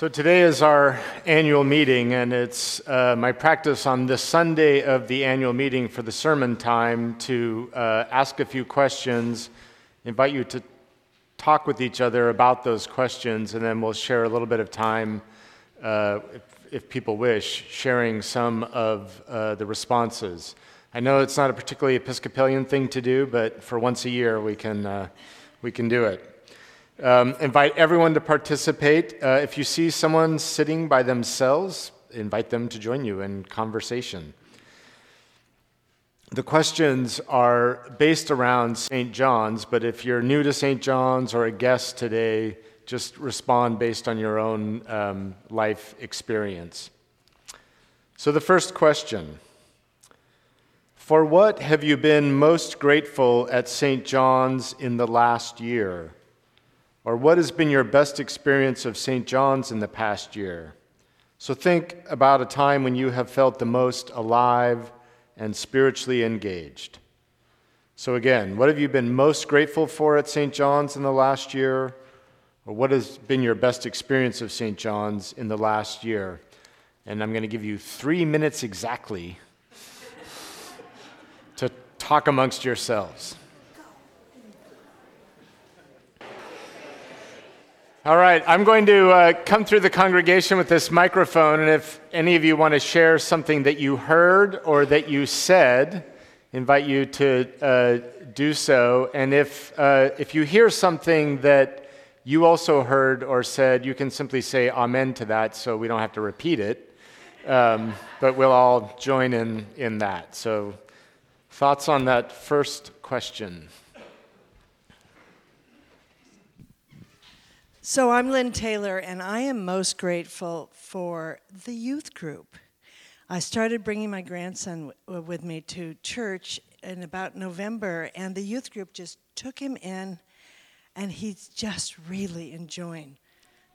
So today is our annual meeting, and it's uh, my practice on this Sunday of the annual meeting for the sermon time to uh, ask a few questions, invite you to talk with each other about those questions, and then we'll share a little bit of time, uh, if, if, people wish, sharing some of uh, the responses. I know it's not a particularly Episcopalian thing to do, but for once a year we can, uh, we can do it. Um, invite everyone to participate. Uh, if you see someone sitting by themselves, invite them to join you in conversation. The questions are based around St. John's, but if you're new to St. John's or a guest today, just respond based on your own um, life experience. So, the first question For what have you been most grateful at St. John's in the last year? Or what has been your best experience of St. John's in the past year? So think about a time when you have felt the most alive and spiritually engaged. So, again, what have you been most grateful for at St. John's in the last year? Or what has been your best experience of St. John's in the last year? And I'm going to give you three minutes exactly to talk amongst yourselves. All right, I'm going to uh, come through the congregation with this microphone, and if any of you want to share something that you heard or that you said, invite you to uh, do so. And if, uh, if you hear something that you also heard or said, you can simply say amen to that so we don't have to repeat it. Um, but we'll all join in in that. So, thoughts on that first question? So I'm Lynn Taylor, and I am most grateful for the youth group. I started bringing my grandson w- with me to church in about November, and the youth group just took him in, and he's just really enjoying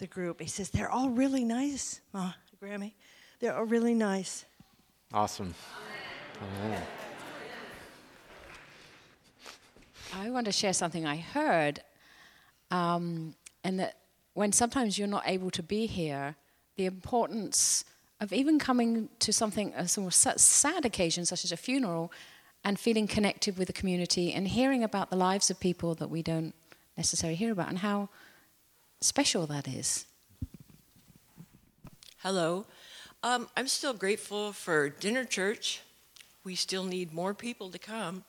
the group. He says, They're all really nice, Ma, Grammy. They're all really nice. Awesome. I want to share something I heard. Um, and that when sometimes you're not able to be here, the importance of even coming to something, a of sad occasion such as a funeral, and feeling connected with the community and hearing about the lives of people that we don't necessarily hear about and how special that is. Hello. Um, I'm still grateful for dinner church. We still need more people to come.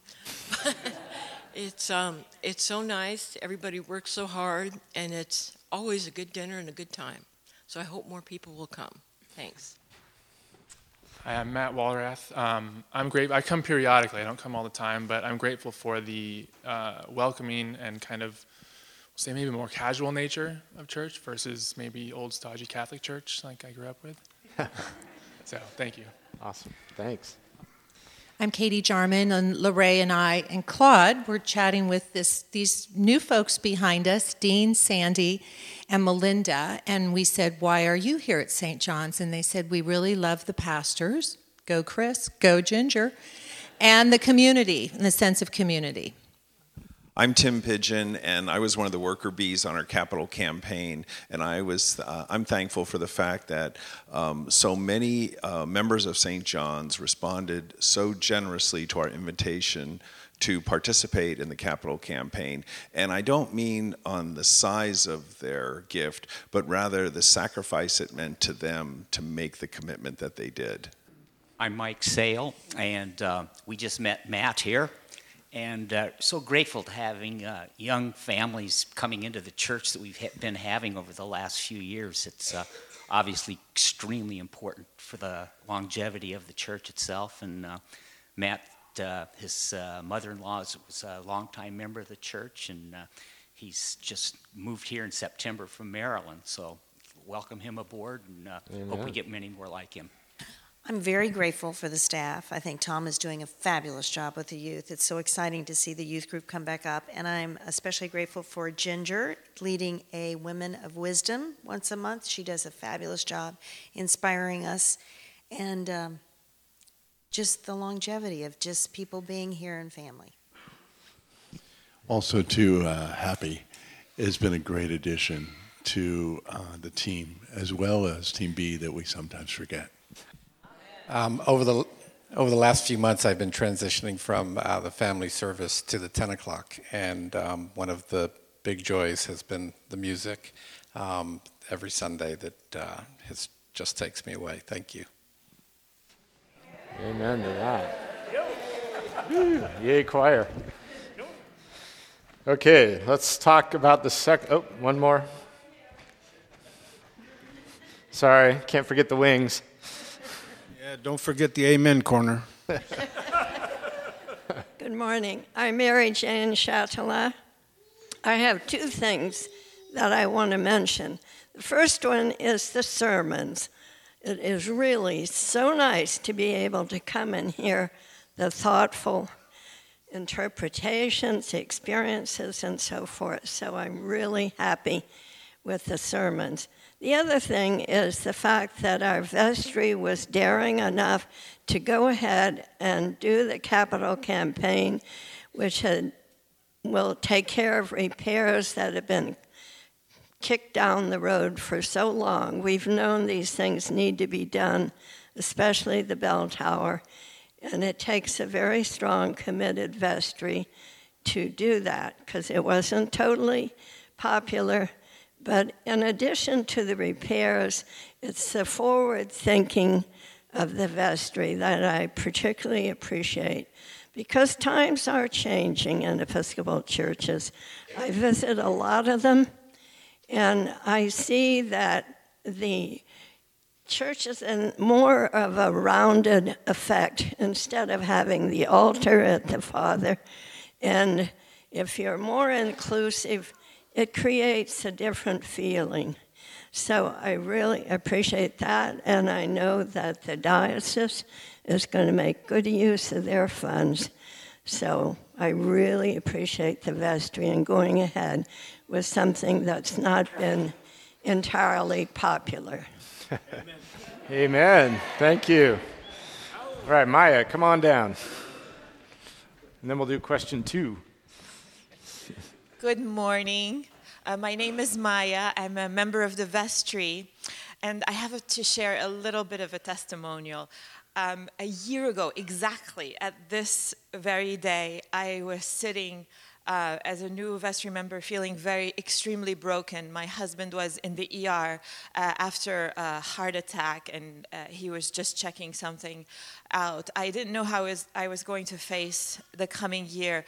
it's, um, it's so nice. Everybody works so hard, and it's always a good dinner and a good time. So I hope more people will come. Thanks. Hi, I'm Matt Walrath. Um, I'm great. I come periodically. I don't come all the time, but I'm grateful for the uh, welcoming and kind of say maybe more casual nature of church versus maybe old stodgy Catholic church like I grew up with. so thank you. Awesome. Thanks. I'm Katie Jarman, and Lorraine and I and Claude were chatting with this, these new folks behind us, Dean, Sandy, and Melinda, and we said, Why are you here at St. John's? And they said, We really love the pastors. Go, Chris. Go, Ginger. And the community, and the sense of community. I'm Tim Pigeon, and I was one of the worker bees on our capital campaign. And I was, uh, I'm thankful for the fact that um, so many uh, members of St. John's responded so generously to our invitation to participate in the capital campaign. And I don't mean on the size of their gift, but rather the sacrifice it meant to them to make the commitment that they did. I'm Mike Sale, and uh, we just met Matt here and uh, so grateful to having uh, young families coming into the church that we've ha- been having over the last few years. It's uh, obviously extremely important for the longevity of the church itself. And uh, Matt, uh, his uh, mother-in-law, was a longtime member of the church, and he's just moved here in September from Maryland. So welcome him aboard, and hope we get many more like him. I'm very grateful for the staff. I think Tom is doing a fabulous job with the youth. It's so exciting to see the youth group come back up. And I'm especially grateful for Ginger leading a Women of Wisdom once a month. She does a fabulous job inspiring us. And um, just the longevity of just people being here and family. Also, too, uh, Happy has been a great addition to uh, the team, as well as Team B that we sometimes forget. Um, over the over the last few months, I've been transitioning from uh, the family service to the 10 o'clock, and um, one of the big joys has been the music um, every Sunday that uh, has, just takes me away. Thank you. Amen to that. Yay, choir. Okay, let's talk about the second. Oh, one more. Sorry, can't forget the wings. Yeah, don't forget the Amen corner. Good morning. I'm Mary Jane Chatelet. I have two things that I want to mention. The first one is the sermons. It is really so nice to be able to come and hear the thoughtful interpretations, experiences, and so forth. So I'm really happy with the sermons. The other thing is the fact that our vestry was daring enough to go ahead and do the capital campaign, which had, will take care of repairs that have been kicked down the road for so long. We've known these things need to be done, especially the bell tower, and it takes a very strong, committed vestry to do that because it wasn't totally popular but in addition to the repairs, it's the forward thinking of the vestry that I particularly appreciate because times are changing in Episcopal churches. I visit a lot of them, and I see that the church is in more of a rounded effect instead of having the altar at the Father. And if you're more inclusive, it creates a different feeling. So I really appreciate that, and I know that the diocese is going to make good use of their funds. So I really appreciate the vestry and going ahead with something that's not been entirely popular. Amen. Thank you. All right, Maya, come on down. And then we'll do question two. Good morning. Uh, my name is Maya. I'm a member of the vestry, and I have to share a little bit of a testimonial. Um, a year ago, exactly at this very day, I was sitting uh, as a new vestry member feeling very extremely broken. My husband was in the ER uh, after a heart attack and uh, he was just checking something out. I didn't know how I was going to face the coming year.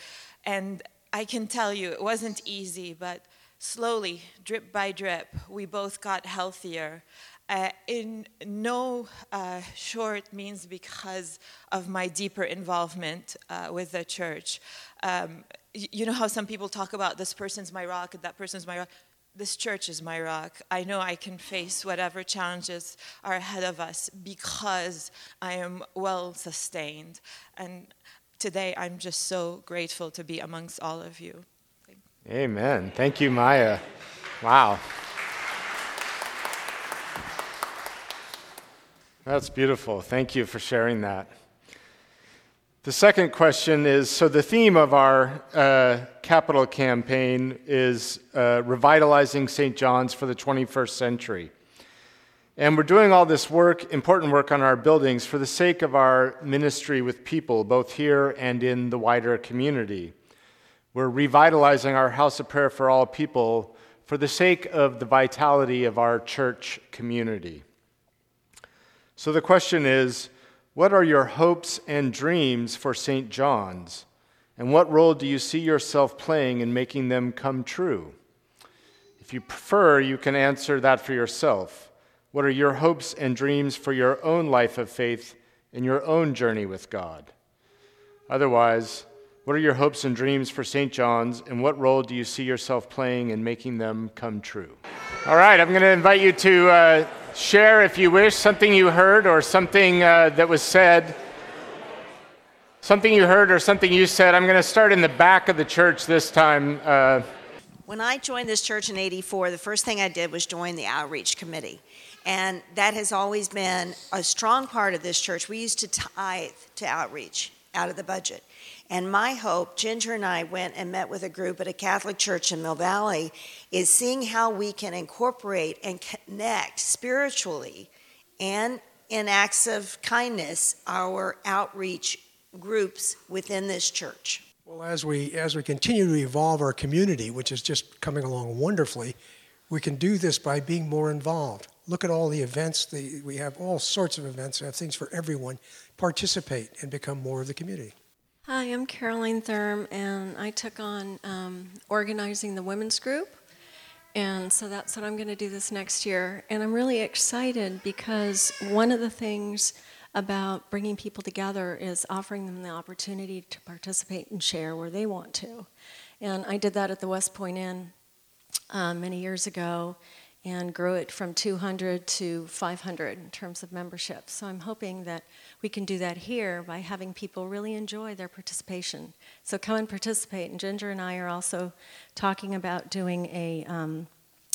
And I can tell you, it wasn't easy, but slowly, drip by drip, we both got healthier. Uh, in no uh, short means because of my deeper involvement uh, with the church. Um, you know how some people talk about this person's my rock, and that person's my rock. This church is my rock. I know I can face whatever challenges are ahead of us because I am well sustained. And today I'm just so grateful to be amongst all of you. Amen. Thank you, Maya. Wow. That's beautiful. Thank you for sharing that. The second question is so, the theme of our uh, capital campaign is uh, revitalizing St. John's for the 21st century. And we're doing all this work, important work on our buildings, for the sake of our ministry with people, both here and in the wider community. We're revitalizing our house of prayer for all people for the sake of the vitality of our church community. So the question is what are your hopes and dreams for St. John's? And what role do you see yourself playing in making them come true? If you prefer, you can answer that for yourself. What are your hopes and dreams for your own life of faith and your own journey with God? Otherwise, what are your hopes and dreams for St. John's, and what role do you see yourself playing in making them come true? All right, I'm going to invite you to uh, share, if you wish, something you heard or something uh, that was said. Something you heard or something you said. I'm going to start in the back of the church this time. Uh, when I joined this church in 84, the first thing I did was join the outreach committee. And that has always been a strong part of this church. We used to tithe to outreach. out of the budget. And my hope, Ginger and I went and met with a group at a Catholic church in Mill Valley, is seeing how we can incorporate and connect spiritually and in acts of kindness our outreach groups within this church. Well, as we as we continue to evolve our community, which is just coming along wonderfully, we can do this by being more involved. Look at all the events. The, we have all sorts of events. We have things for everyone. Participate and become more of the community. Hi, I'm Caroline Thurm, and I took on um, organizing the women's group. And so that's what I'm going to do this next year. And I'm really excited because one of the things about bringing people together is offering them the opportunity to participate and share where they want to. And I did that at the West Point Inn uh, many years ago and grew it from 200 to 500 in terms of membership. So I'm hoping that we can do that here by having people really enjoy their participation. So come and participate. And Ginger and I are also talking about doing a um,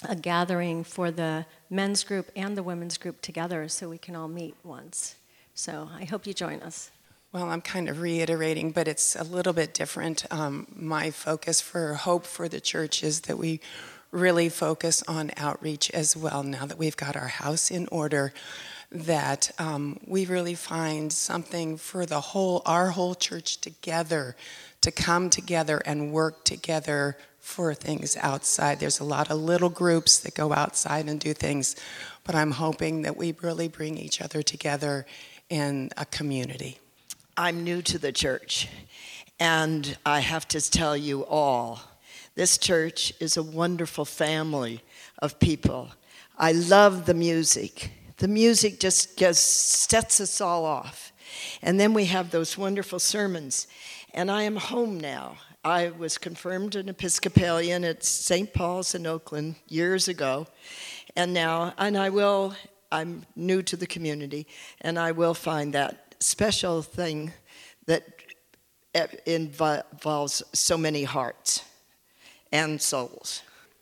a gathering for the men's group and the women's group together so we can all meet once. So I hope you join us. Well, I'm kind of reiterating, but it's a little bit different. Um, my focus for hope for the church is that we really focus on outreach as well now that we've got our house in order that um, we really find something for the whole our whole church together to come together and work together for things outside. There's a lot of little groups that go outside and do things, but I'm hoping that we really bring each other together in a community. I'm new to the church, and I have to tell you all this church is a wonderful family of people. I love the music. The music just gets, sets us all off. And then we have those wonderful sermons. And I am home now. I was confirmed an Episcopalian at St. Paul's in Oakland years ago, and now, and I will, I'm new to the community, and I will find that special thing that involves so many hearts and souls.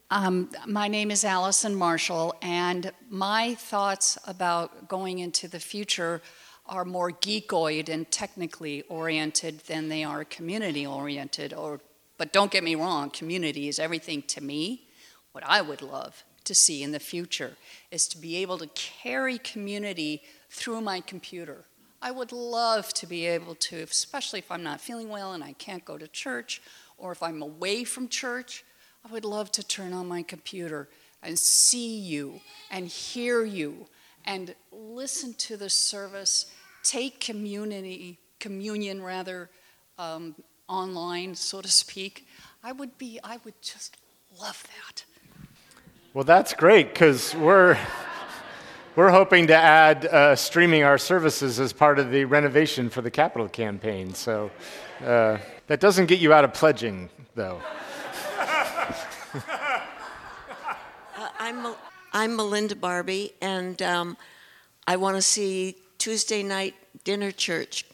Um, my name is Allison Marshall, and my thoughts about going into the future are more geekoid and technically oriented than they are community oriented or but don't get me wrong community is everything to me what i would love to see in the future is to be able to carry community through my computer i would love to be able to especially if i'm not feeling well and i can't go to church or if i'm away from church i would love to turn on my computer and see you and hear you and listen to the service take community, communion rather, um, online, so to speak, I would be, I would just love that. Well, that's great because we're. We're hoping to add uh, streaming our services as part of the renovation for the capital campaign. So uh, that doesn't get you out of pledging, though. uh, I'm, I'm Melinda Barbie, and um, I want to see Tuesday night dinner church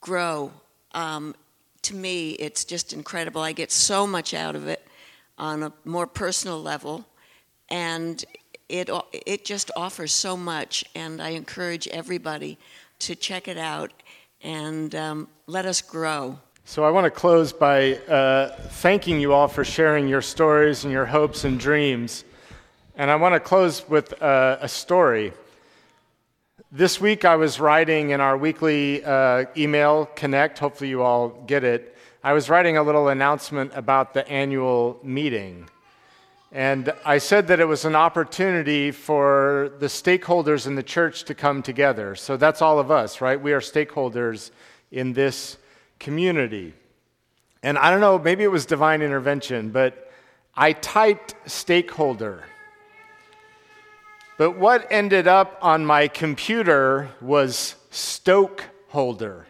grow. Um, to me, it's just incredible. I get so much out of it on a more personal level, and it it just offers so much. And I encourage everybody to check it out and um, let us grow. So I want to close by uh, thanking you all for sharing your stories and your hopes and dreams. And I want to close with uh, a story. This week I was writing in our weekly uh, email connect, hopefully you all get it. I was writing a little announcement about the annual meeting. And I said that it was an opportunity for the stakeholders in the church to come together. So that's all of us, right? We are stakeholders in this community. And I don't know, maybe it was divine intervention, but I typed stakeholder. But what ended up on my computer was stokeholder.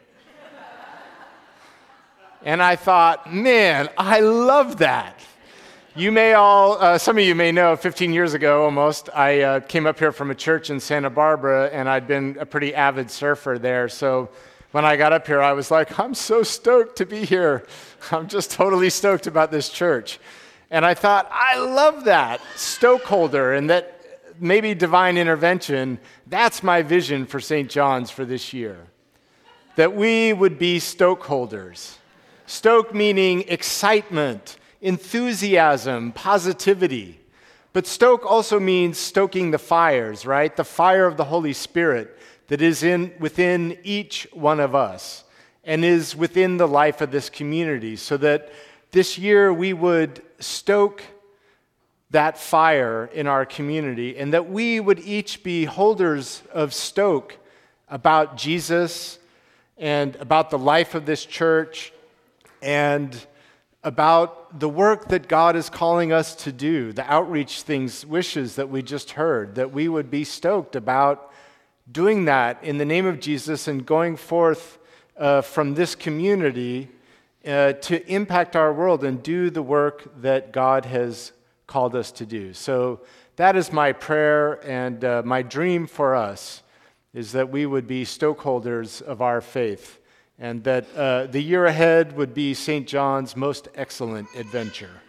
And I thought, man, I love that. You may all, uh, some of you may know, 15 years ago almost, I uh, came up here from a church in Santa Barbara, and I'd been a pretty avid surfer there. So when I got up here, I was like, I'm so stoked to be here. I'm just totally stoked about this church. And I thought, I love that, Stokeholder, and that maybe divine intervention, that's my vision for St. John's for this year. that we would be stokeholders. Stoke meaning excitement, enthusiasm, positivity. But stoke also means stoking the fires, right? The fire of the Holy Spirit that is in, within each one of us and is within the life of this community, so that this year we would stoke that fire in our community and that we would each be holders of stoke about Jesus and about the life of this church and about the work that God is calling us to do, the outreach things, wishes that we just heard, that we would be stoked about doing that in the name of Jesus and going forth uh, from this community uh, to impact our world and do the work that God has called us to do. So that is my prayer and uh, my dream for us is that we would be stokeholders of our faith and that uh, the year ahead would be St. John's most excellent adventure.